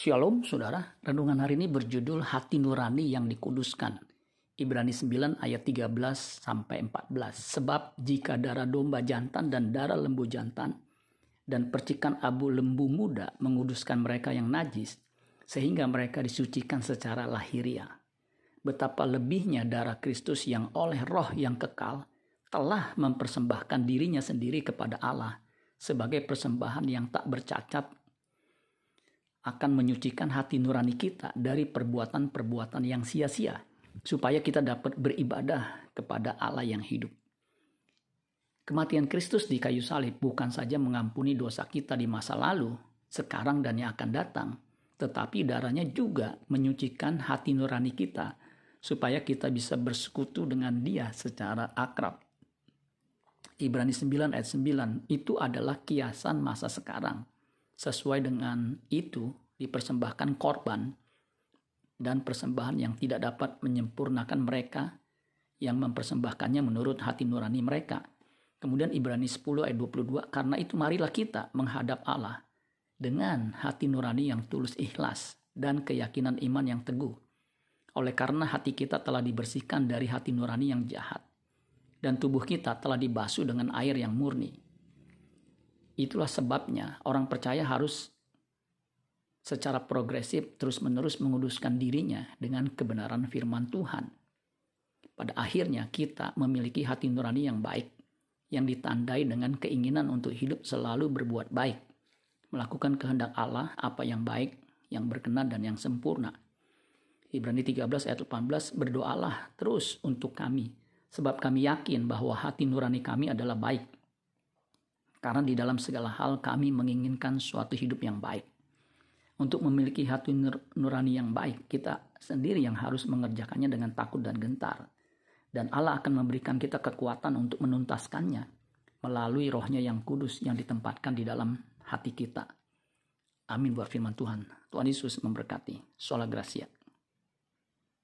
Shalom saudara, renungan hari ini berjudul Hati Nurani yang Dikuduskan. Ibrani 9 ayat 13 sampai 14. Sebab jika darah domba jantan dan darah lembu jantan dan percikan abu lembu muda menguduskan mereka yang najis, sehingga mereka disucikan secara lahiriah. Betapa lebihnya darah Kristus yang oleh roh yang kekal telah mempersembahkan dirinya sendiri kepada Allah sebagai persembahan yang tak bercacat akan menyucikan hati nurani kita dari perbuatan-perbuatan yang sia-sia supaya kita dapat beribadah kepada Allah yang hidup. Kematian Kristus di kayu salib bukan saja mengampuni dosa kita di masa lalu, sekarang dan yang akan datang, tetapi darahnya juga menyucikan hati nurani kita supaya kita bisa bersekutu dengan dia secara akrab Ibrani 9 ayat 9 itu adalah kiasan masa sekarang. Sesuai dengan itu dipersembahkan korban dan persembahan yang tidak dapat menyempurnakan mereka yang mempersembahkannya menurut hati nurani mereka. Kemudian Ibrani 10 ayat 22, karena itu marilah kita menghadap Allah dengan hati nurani yang tulus ikhlas dan keyakinan iman yang teguh. Oleh karena hati kita telah dibersihkan dari hati nurani yang jahat dan tubuh kita telah dibasuh dengan air yang murni. Itulah sebabnya orang percaya harus secara progresif terus-menerus menguduskan dirinya dengan kebenaran firman Tuhan. Pada akhirnya kita memiliki hati nurani yang baik yang ditandai dengan keinginan untuk hidup selalu berbuat baik, melakukan kehendak Allah apa yang baik, yang berkenan dan yang sempurna. Ibrani 13 ayat 18 berdoalah terus untuk kami Sebab kami yakin bahwa hati nurani kami adalah baik. Karena di dalam segala hal kami menginginkan suatu hidup yang baik. Untuk memiliki hati nurani yang baik, kita sendiri yang harus mengerjakannya dengan takut dan gentar. Dan Allah akan memberikan kita kekuatan untuk menuntaskannya melalui rohnya yang kudus yang ditempatkan di dalam hati kita. Amin buat firman Tuhan. Tuhan Yesus memberkati. Sola Gracia.